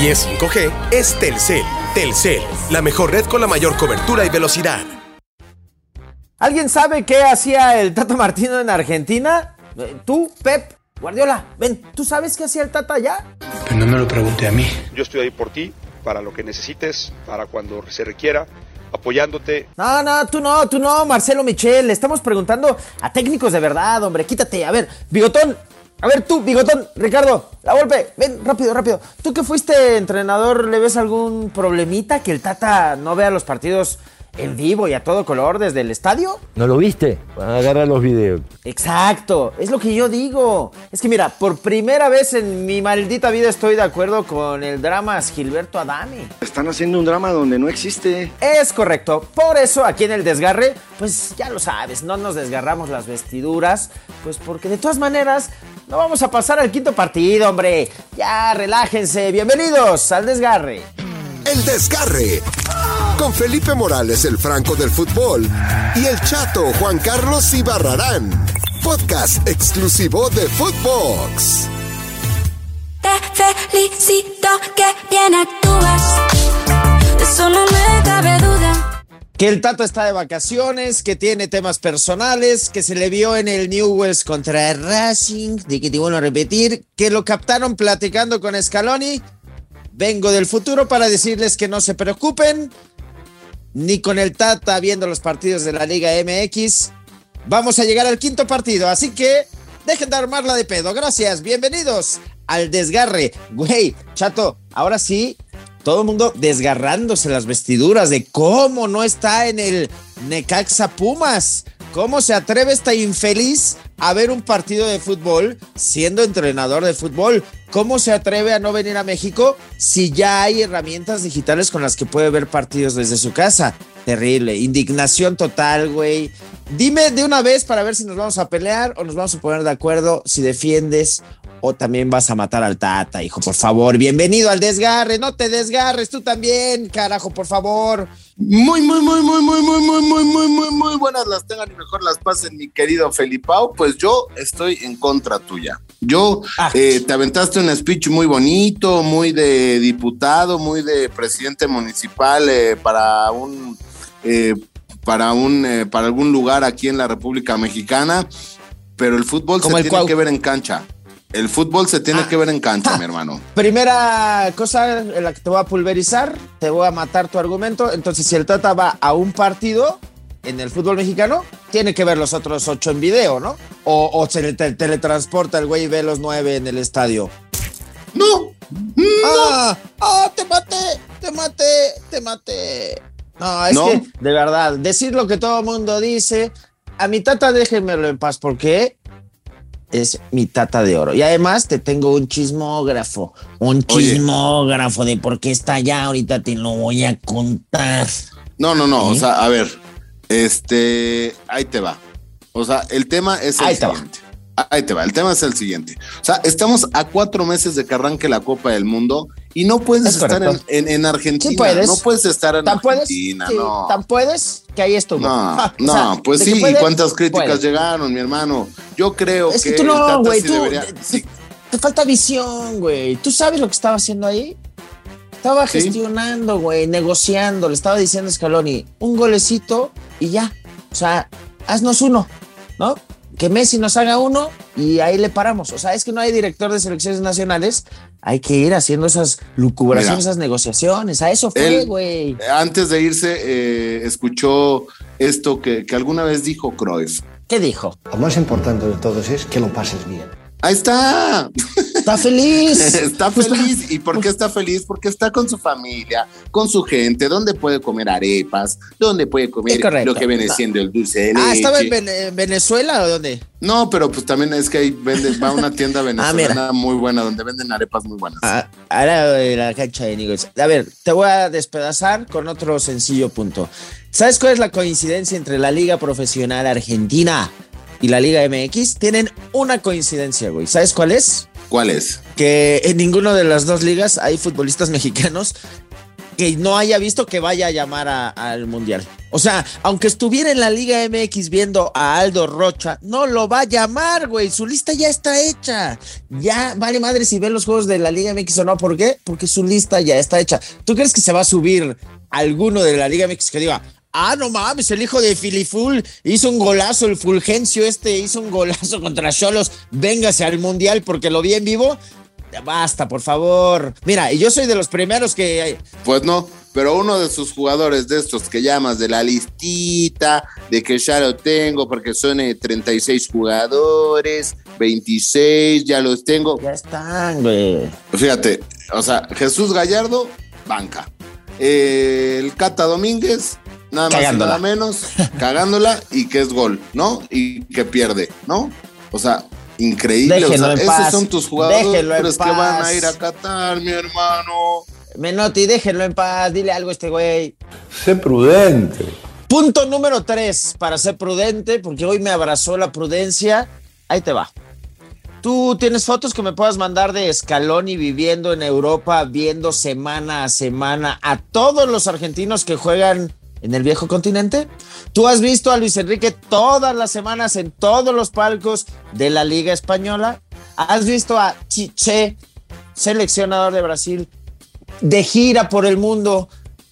Si es 5G, es Telcel. Telcel, la mejor red con la mayor cobertura y velocidad. ¿Alguien sabe qué hacía el Tata Martino en Argentina? Eh, Tú, Pep, Guardiola, ven, ¿tú sabes qué hacía el Tata allá? Pero no me lo pregunte a mí. Yo estoy ahí por ti, para lo que necesites, para cuando se requiera, apoyándote. No, no, tú no, tú no, Marcelo Michel. Le estamos preguntando a técnicos de verdad, hombre. Quítate. A ver, Bigotón. A ver, tú, Bigotón, Ricardo, la golpe. Ven, rápido, rápido. Tú que fuiste entrenador, ¿le ves algún problemita que el Tata no vea los partidos en vivo y a todo color desde el estadio? ¿No lo viste? Agarra los videos. Exacto, es lo que yo digo. Es que mira, por primera vez en mi maldita vida estoy de acuerdo con el drama Gilberto Adame. Están haciendo un drama donde no existe. Es correcto. Por eso aquí en el desgarre, pues ya lo sabes, no nos desgarramos las vestiduras, pues porque de todas maneras no vamos a pasar al quinto partido, hombre. Ya relájense. Bienvenidos al desgarre. El Desgarre. Con Felipe Morales, el Franco del fútbol. Y el chato Juan Carlos Ibarrarán. Podcast exclusivo de Footbox. Te felicito que bien actúas. De eso no me cabe duda. Que el Tato está de vacaciones, que tiene temas personales, que se le vio en el Newells contra Racing, de que te vuelvo a repetir, que lo captaron platicando con Scaloni. Vengo del futuro para decirles que no se preocupen, ni con el Tata viendo los partidos de la Liga MX. Vamos a llegar al quinto partido, así que dejen de armarla de pedo. Gracias, bienvenidos al desgarre. Güey, chato, ahora sí, todo el mundo desgarrándose las vestiduras de cómo no está en el Necaxa Pumas. ¿Cómo se atreve esta infeliz a ver un partido de fútbol siendo entrenador de fútbol? ¿Cómo se atreve a no venir a México si ya hay herramientas digitales con las que puede ver partidos desde su casa? Terrible, indignación total, güey. Dime de una vez para ver si nos vamos a pelear o nos vamos a poner de acuerdo si defiendes o también vas a matar al Tata, hijo, por favor. Bienvenido al desgarre, no te desgarres tú también, carajo, por favor. Muy, muy, muy, muy, muy, muy, muy, muy, muy, muy, muy buenas las tengan y mejor las pasen, mi querido Felipao. Pues yo estoy en contra tuya. Yo Ah. eh, te aventaste un speech muy bonito, muy de diputado, muy de presidente municipal eh, para un eh, para un para algún lugar aquí en la República Mexicana, pero el fútbol Como se el tiene Cuau. que ver en cancha. El fútbol se tiene Ah. que ver en cancha, Ah. mi hermano. Primera cosa en la que te voy a pulverizar, te voy a matar tu argumento. Entonces, si el Tata va a un partido en el fútbol mexicano, tiene que ver los otros ocho en video, ¿no? O, o se le te- teletransporta el güey y ve los nueve en el estadio. No, ¡Ah! ¡Ah! ¡Te maté! ¡Te maté! ¡Te maté! No, es No. que, de verdad, decir lo que todo el mundo dice, a mi tata déjenmelo en paz, porque es mi tata de oro. Y además te tengo un chismógrafo, un Oye. chismógrafo de por qué está allá, ahorita te lo voy a contar. No, no, no. O sea, a ver, este, ahí te va. O sea, el tema es el Ahí te va. siguiente. Ahí te va. El tema es el siguiente. O sea, estamos a cuatro meses de que arranque la Copa del Mundo y no puedes Es estar en, en- en Argentina. Sí puedes. No puedes estar en ¿Tan puedes? Argentina, Sí, no. ¿Tan puedes? Que ahí estuvo. No, o no, sea, pues sí, puedes, cuántas críticas puedes. llegaron, mi hermano. Yo creo Es que que tú el no, güey, sí tú- debería- te- sí. Te falta visión, güey. ¿Tú sabes lo que estaba haciendo ahí? Estaba Sí. gestionando, güey, negociando. Le estaba diciendo a Scaloni, un golecito y ya. O sea, haznos uno, ¿no? Que Messi nos haga uno y ahí le paramos. O sea, es que no hay director de selecciones nacionales. Hay que ir haciendo esas lucubraciones, Mira. esas negociaciones. A eso fue, güey. Antes de irse, eh, escuchó esto que, que alguna vez dijo Cruyff. ¿Qué dijo? Lo más importante de todo es que lo pases bien. Ahí está. Está feliz. Está feliz. ¿Y por qué está feliz? Porque está con su familia, con su gente, donde puede comer arepas, donde puede comer lo que viene siendo el dulce de leche. Ah, ¿estaba en Vene- en Venezuela o dónde? No, pero pues también es que ahí vende, va a una tienda venezolana muy buena donde venden arepas muy buenas. Ah, Ahora la cancha de Nigos. A ver, te voy a despedazar con otro sencillo punto. ¿Sabes cuál es la coincidencia entre la Liga Profesional Argentina y la Liga MX? Tienen una coincidencia, güey. ¿Sabes cuál es? ¿Cuál es? Que en ninguna de las dos ligas hay futbolistas mexicanos que no haya visto que vaya a llamar al Mundial. O sea, aunque estuviera en la Liga MX viendo a Aldo Rocha, no lo va a llamar, güey. Su lista ya está hecha. Ya vale madre si ve los juegos de la Liga MX o no. ¿Por qué? Porque su lista ya está hecha. ¿Tú crees que se va a subir alguno de la Liga MX que diga, ah, no mames, el hijo de Filiful hizo un golazo, el Fulgencio este hizo un golazo contra Cholos, véngase al Mundial porque lo vi en vivo? Basta, por favor. Mira, y yo soy de los primeros que... Pues no, pero uno de sus jugadores de estos que llamas de la listita, de que ya lo tengo porque son eh, 36 jugadores, 26, ya los tengo. Ya están, güey. Fíjate, o sea, Jesús Gallardo, banca. Eh, el Cata Domínguez, nada más y Cagándola. nada menos, cagándola y que es gol, ¿no? Y que pierde, ¿no? O sea, increíble. o Déjenlo sea, en esos paz. son tus jugadores Déjenlo en que van a ir a Qatar, mi hermano. Menotti, déjenlo en paz, dile algo a este güey. Sé prudente. Punto número tres, para ser prudente, porque hoy me abrazó la prudencia. Ahí te va. ¿Tú tienes fotos que me puedas mandar de Scaloni viviendo en Europa, viendo semana a semana a todos los argentinos que juegan en el viejo continente? ¿Tú has visto a Luis Enrique todas las semanas en todos los palcos de la Liga Española? ¿Has visto a Chiche, seleccionador de Brasil, de gira por el mundo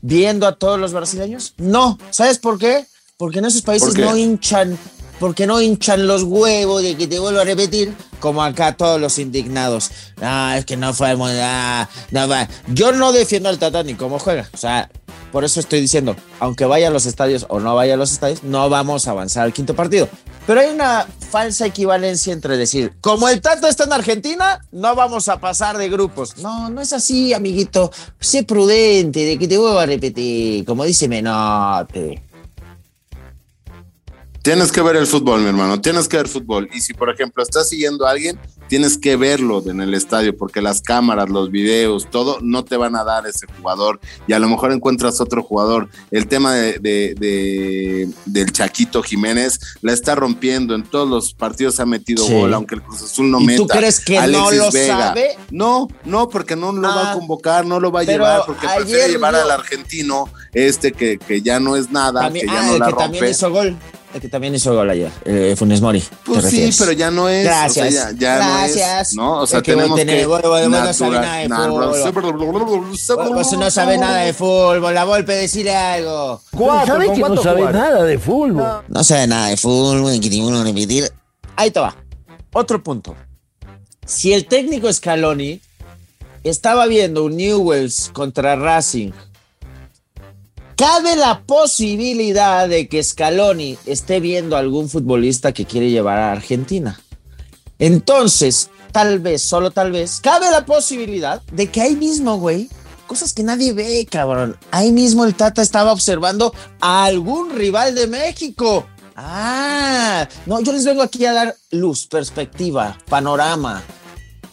viendo a todos los brasileños? No, ¿sabes por qué? Porque en esos países no hinchan, porque no hinchan los huevos de que te vuelvo a repetir, como acá todos los indignados. Ah, es que no fue ah, no. Yo no defiendo al Tata ni cómo juega. O sea, por eso estoy diciendo, aunque vaya a los estadios o no vaya a los estadios, no vamos a avanzar al quinto partido. Pero hay una falsa equivalencia entre decir, como el Tata está en Argentina, no vamos a pasar de grupos. No, no es así, amiguito. Sé prudente, de que te vuelvo a repetir, como dice Menote. Tienes que ver el fútbol, mi hermano. Tienes que ver fútbol. Y si, por ejemplo, estás siguiendo a alguien, tienes que verlo en el estadio, porque las cámaras, los videos, todo no te van a dar ese jugador. Y a lo mejor encuentras otro jugador. El tema de, de- de- del Chaquito Jiménez la está rompiendo. En todos los partidos ha metido Sí. gol, aunque el Cruz Azul no ¿Y meta. tú crees que no lo sabe? No, no, porque no lo va Ah, a convocar, no lo va a llevar, porque prefiere llevar al argentino, este que, que ya no es nada, También- que ya ah, no la que también hizo gol. El que también hizo gol ayer, eh, Funes Mori. ¿te Pues sí, refieres? pero ya no es. Gracias. O sea, ya, ya Gracias. No es. ¿no? O sea, Es que tenemos tener- que. bueno, bueno, no sabe nada de Vos no sabe nada de fútbol, la Volpe, decirle algo. ¿Sabes que no sabe nada de fútbol? No sabe nada de fútbol, que a repetir. Ahí te va. Otro punto. Si el técnico Scaloni estaba viendo un Newells contra Racing, cabe la posibilidad de que Scaloni esté viendo a algún futbolista que quiere llevar a Argentina. Entonces, tal vez, solo tal vez, cabe la posibilidad de que ahí mismo, güey, cosas que nadie ve, cabrón. Ahí mismo el Tata estaba observando a algún rival de México. Ah, no, yo les vengo aquí a dar luz, perspectiva, panorama.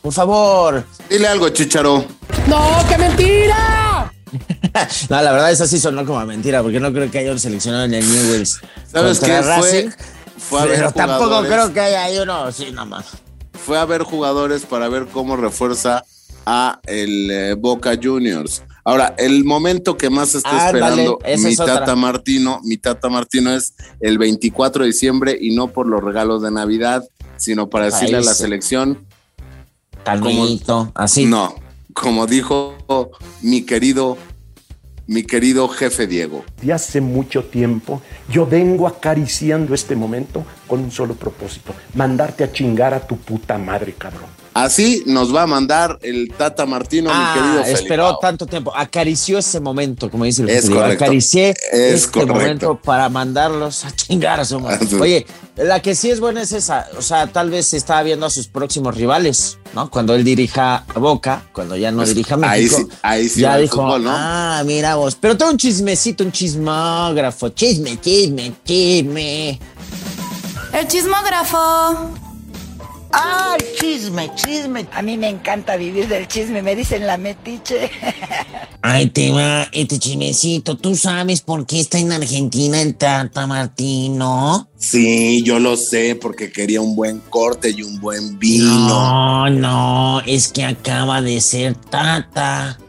Por favor. Dile algo, Chicharo. ¡No, qué mentira! no, la verdad, esa sí sonó como mentira, porque no creo que haya un seleccionado en el Newells. ¿Sabes qué? Fue, fue a ver pero tampoco jugadores. creo que haya uno, sí, nada más. Fue a ver jugadores para ver cómo refuerza a el eh, Boca Juniors. Ahora, el momento que más está esperando mi es otra. tata Martino, mi tata Martino es el 24 de diciembre y no por los regalos de Navidad, sino para decirle a la selección Calmito, así. No, como dijo mi querido, mi querido jefe Diego. De hace mucho tiempo yo vengo acariciando este momento con un solo propósito, mandarte a chingar a tu puta madre, cabrón. Así nos va a mandar el Tata Martino, Ah, mi querido esperó Felipao. tanto tiempo, acarició ese momento, como dice el Es correcto. acaricié Es este correcto. momento para mandarlos a chingar a su madre. Oye, la que sí es buena es esa, o sea, tal vez se estaba viendo a sus próximos rivales, ¿no? Cuando él dirija a Boca, cuando ya no dirija a ahí México. sí- ahí sí ya dijo, fútbol, ¿no? ah, mira vos, pero tengo un chismecito, un chismógrafo, chisme, chisme, chisme. El chismógrafo. ¡Ay, chisme, chisme! A mí me encanta vivir del chisme, me dicen la metiche. Ahí te va este chismecito. ¿Tú sabes por qué está en Argentina el Tata Martino? Sí, yo lo sé, porque quería un buen corte y un buen vino. No, no, es que acaba de ser Tata.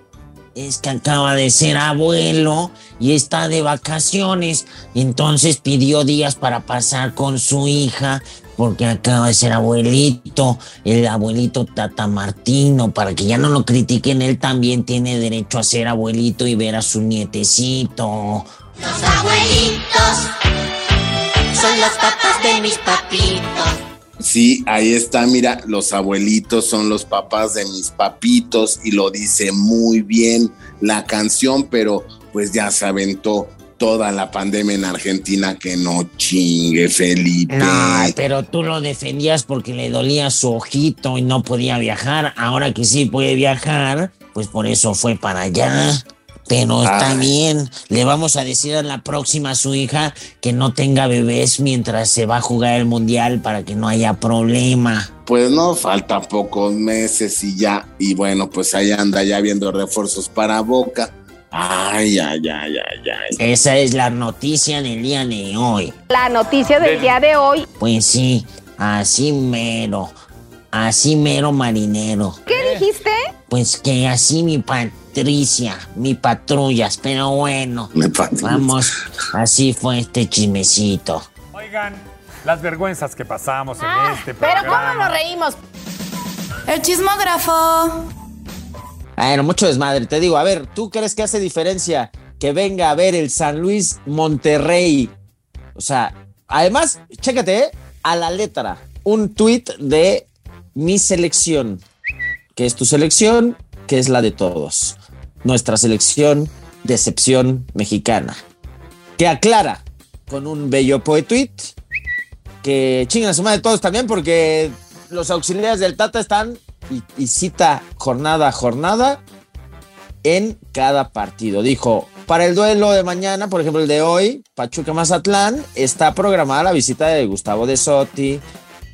es que acaba de ser abuelo y está de vacaciones. Entonces pidió días para pasar con su hija porque acaba de ser abuelito, el abuelito Tata Martino, para que ya no lo critiquen, él también tiene derecho a ser abuelito y ver a su nietecito. Los abuelitos son los papás de mis papitos. Sí, ahí está, mira, los abuelitos son los papás de mis papitos y lo dice muy bien la canción, pero pues ya se aventó toda la pandemia en Argentina que no chingue, Felipe. No, pero tú lo defendías porque le dolía su ojito y no podía viajar. Ahora que sí puede viajar, pues por eso fue para allá. Pero está bien, le vamos a decir a la próxima a su hija que no tenga bebés mientras se va a jugar el mundial para que no haya problema. Pues no, faltan pocos meses y ya, y bueno, pues ahí anda ya viendo refuerzos para Boca. Ay, ay, ay, ay, ay. Esa es la noticia del día de hoy. La noticia del día de hoy. Pues sí, así mero, así mero marinero. ¿Qué dijiste? Pues que así mi Patricia, mi patrullas, pero bueno, vamos, así fue este chismecito. Oigan, las vergüenzas que pasamos en Ah, este pero programa. ¿cómo nos reímos? El chismógrafo. Bueno, mucho desmadre. Te digo, a ver, ¿tú crees que hace diferencia que venga a ver el San Luis Monterrey? O sea, además, chécate, ¿eh? a la letra, un tuit de mi selección, que es tu selección, que es la de todos. Nuestra selección, decepción mexicana. Que aclara con un bello poetuit que chingan a su madre todos también porque los auxiliares del Tata están y, y cita jornada a jornada en cada partido. Dijo, para el duelo de mañana, por ejemplo el de hoy, Pachuca Mazatlán, está programada la visita de Gustavo de Sotti,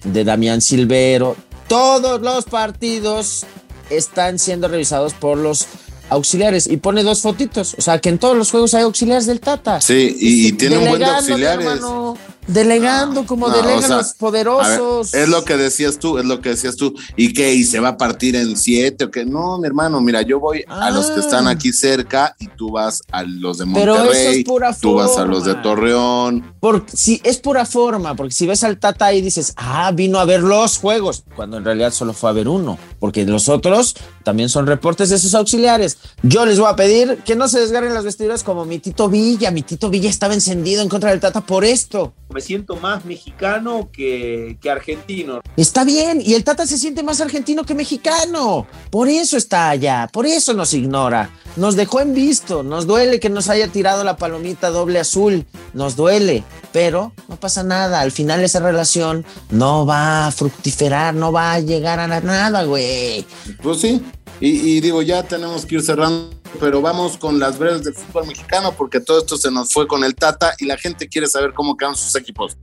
de Damián Silvero. Todos los partidos están siendo revisados por los auxiliares y pone dos fotitos. O sea que en todos los juegos hay auxiliares del Tata. Sí, y, y tiene un buen de auxiliares. hermano, delegando como No, delegan o sea, los poderosos. ver, es lo que decías tú, es lo que decías tú. ¿Y qué? ¿Y se va a partir en siete o qué? No, mi hermano, mira, yo voy a los que están aquí cerca y tú vas a los de Ah. Pero eso Monterrey, es pura tú vas a los de forma. Torreón. Porque si es pura forma, porque si ves al Tata y dices, ah, vino a ver los juegos, cuando en realidad solo fue a ver uno, porque los otros también son reportes de sus auxiliares. Yo les voy a pedir que no se desgarren las vestiduras como mi Tito Villa. Mi Tito Villa estaba encendido en contra del Tata por esto. Me siento más mexicano que, que argentino. Está bien, y el Tata se siente más argentino que mexicano. Por eso está allá, por eso nos ignora. Nos dejó en visto, nos duele que nos haya tirado la palomita doble azul, nos duele, pero no pasa nada. Al final esa relación no va a fructiferar, no va a llegar a nada, güey. Pues sí, y, digo, ya tenemos que ir cerrando, pero vamos con las breves del fútbol mexicano porque todo esto se nos fue con el Tata y la gente quiere saber cómo quedan sus equipos.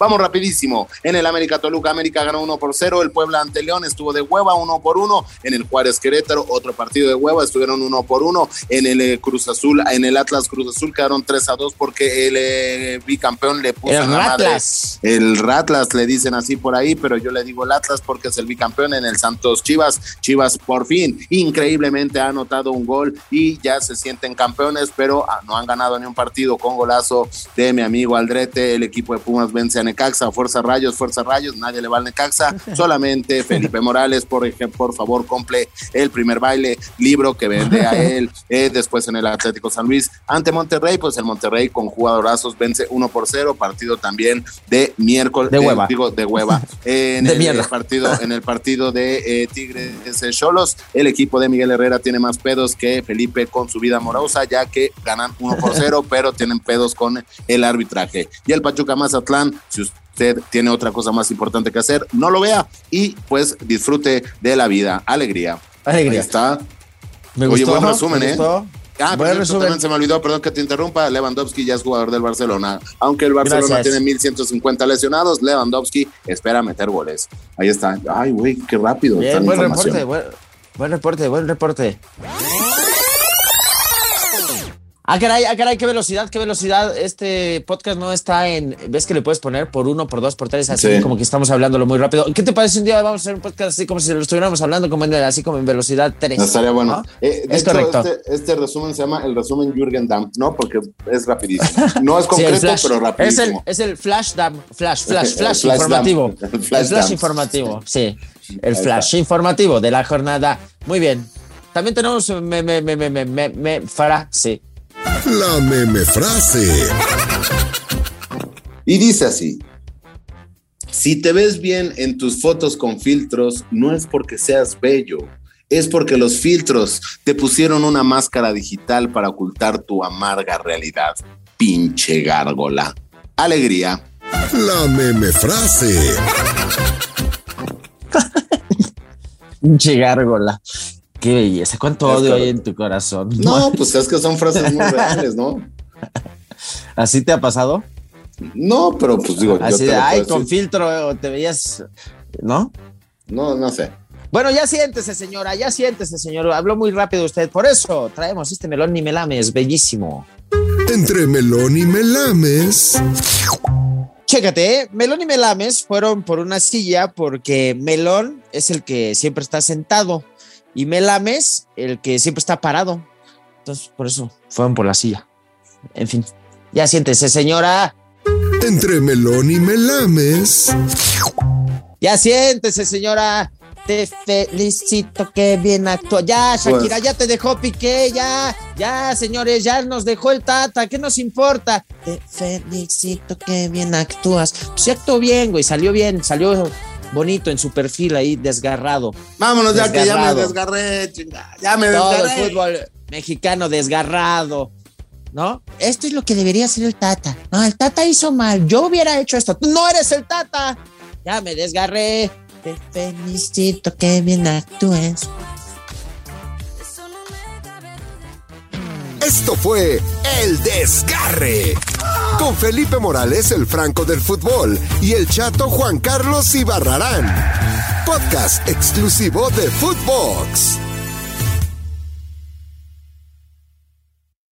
Vamos rapidísimo. En el América Toluca, América ganó 1 por 0. El Puebla ante León estuvo de hueva 1 por 1. En el Juárez Querétaro, otro partido de hueva, estuvieron 1 por 1. En el eh, Cruz Azul, en el Atlas Cruz Azul quedaron 3 a 2 porque el eh, bicampeón le puso El la madre. Ratlas. El Ratlas le dicen así por ahí, pero yo le digo el Atlas porque es el bicampeón en el Santos Chivas. Chivas por fin, increíblemente ha anotado un gol y ya se sienten campeones, pero ah, no han ganado ni un partido con golazo de mi amigo Aldrete. El equipo de Pumas vence a Necaxa, Fuerza Rayos, Fuerza Rayos, nadie le va al Necaxa, solamente Felipe Morales, por ejemplo, por favor, cumple el primer baile, libro que vende a él. Eh, después en el Atlético San Luis ante Monterrey, pues el Monterrey con jugadorazos vence 1 por 0, partido también de miércoles, De hueva. eh, digo, de hueva. En De el mierda. partido, en el partido de eh, Tigres Cholos, el equipo de Miguel Herrera tiene más pedos que Felipe con su vida amorosa, ya que ganan 1 por 0, pero tienen pedos con el arbitraje. Y el Pachuca Mazatlán, si usted tiene otra cosa más importante que hacer, no lo vea y pues disfrute de la vida. Alegría. Alegría. Ahí está. Me Oye, gustó, buen resumen, me ¿eh? gustó. Ah, resumen. también se me olvidó, perdón que te interrumpa, Lewandowski ya es jugador del Barcelona. Aunque el Barcelona Gracias. tiene 1150 lesionados, Lewandowski espera meter goles. Ahí está. Ay, güey, qué rápido. Bien, buen reporte, buen, buen reporte, buen reporte. Ah, caray, ah, caray, qué velocidad, qué velocidad. Este podcast no está en. ¿Ves que le puedes poner por uno, por dos, por tres? Así Sí. como que estamos hablándolo muy rápido. ¿Qué te parece un día? Vamos a hacer un podcast así como si lo estuviéramos hablando, como en, así como en velocidad 3. Estaría bueno. Eh, de Es hecho, correcto. Este, este resumen se llama el resumen Jürgen Damm, ¿no? Porque es rapidísimo. No es Sí, concreto, flash. pero Es el, rapidísimo. es el flash dam, flash, flash, flash, flash informativo. El El flash informativo, sí. El flash informativo de la jornada. Muy bien. También tenemos me, me, me, me, me, me, me frase. La meme frase. Y dice así. Si te ves bien en tus fotos con filtros, no es porque seas bello, es porque los filtros te pusieron una máscara digital para ocultar tu amarga realidad. Pinche gárgola. Alegría. La meme frase. Pinche gárgola. Qué belleza. ¿Cuánto Es odio hay correcto. en tu corazón? No, pues es que son frases muy reales, ¿no? ¿Así te ha pasado? No, pero pues digo, Así de, ay, con decir. filtro te veías, ¿no? No, no sé. Bueno, ya siéntese, señora, ya siéntese, señor. Habló muy rápido usted. Por eso traemos este melón ni melames, bellísimo. Entre melón y melames. Chécate, ¿eh? Melón y Melames fueron por una silla porque Melón es el que siempre está sentado y Melames el que siempre está parado. Entonces, por eso fueron por la silla. En fin, ya siéntese, señora. Entre melón y melames. Ya siéntese, señora. Te felicito, que bien actúa. Ya, Shakira, Pues- ya te dejó Piqué, ya, ya, señores, ya nos dejó el Tata, ¿qué nos importa? Te felicito, que bien actúas. Pues sí actuó bien, güey, salió bien, salió bonito en su perfil ahí, desgarrado. Vámonos ya que ya me desgarré, chinga. Ya me Todo el desgarré. fútbol mexicano desgarrado. ¿No? Esto es lo que debería hacer el Tata. No, el Tata hizo mal. Yo hubiera hecho esto. Tú no eres el Tata. Ya me desgarré. Te felicito, que bien actúes. Esto fue El Desgarre. Con Felipe Morales, el Franco del Fútbol, y el chato Juan Carlos Ibarrarán. Podcast exclusivo de Footbox.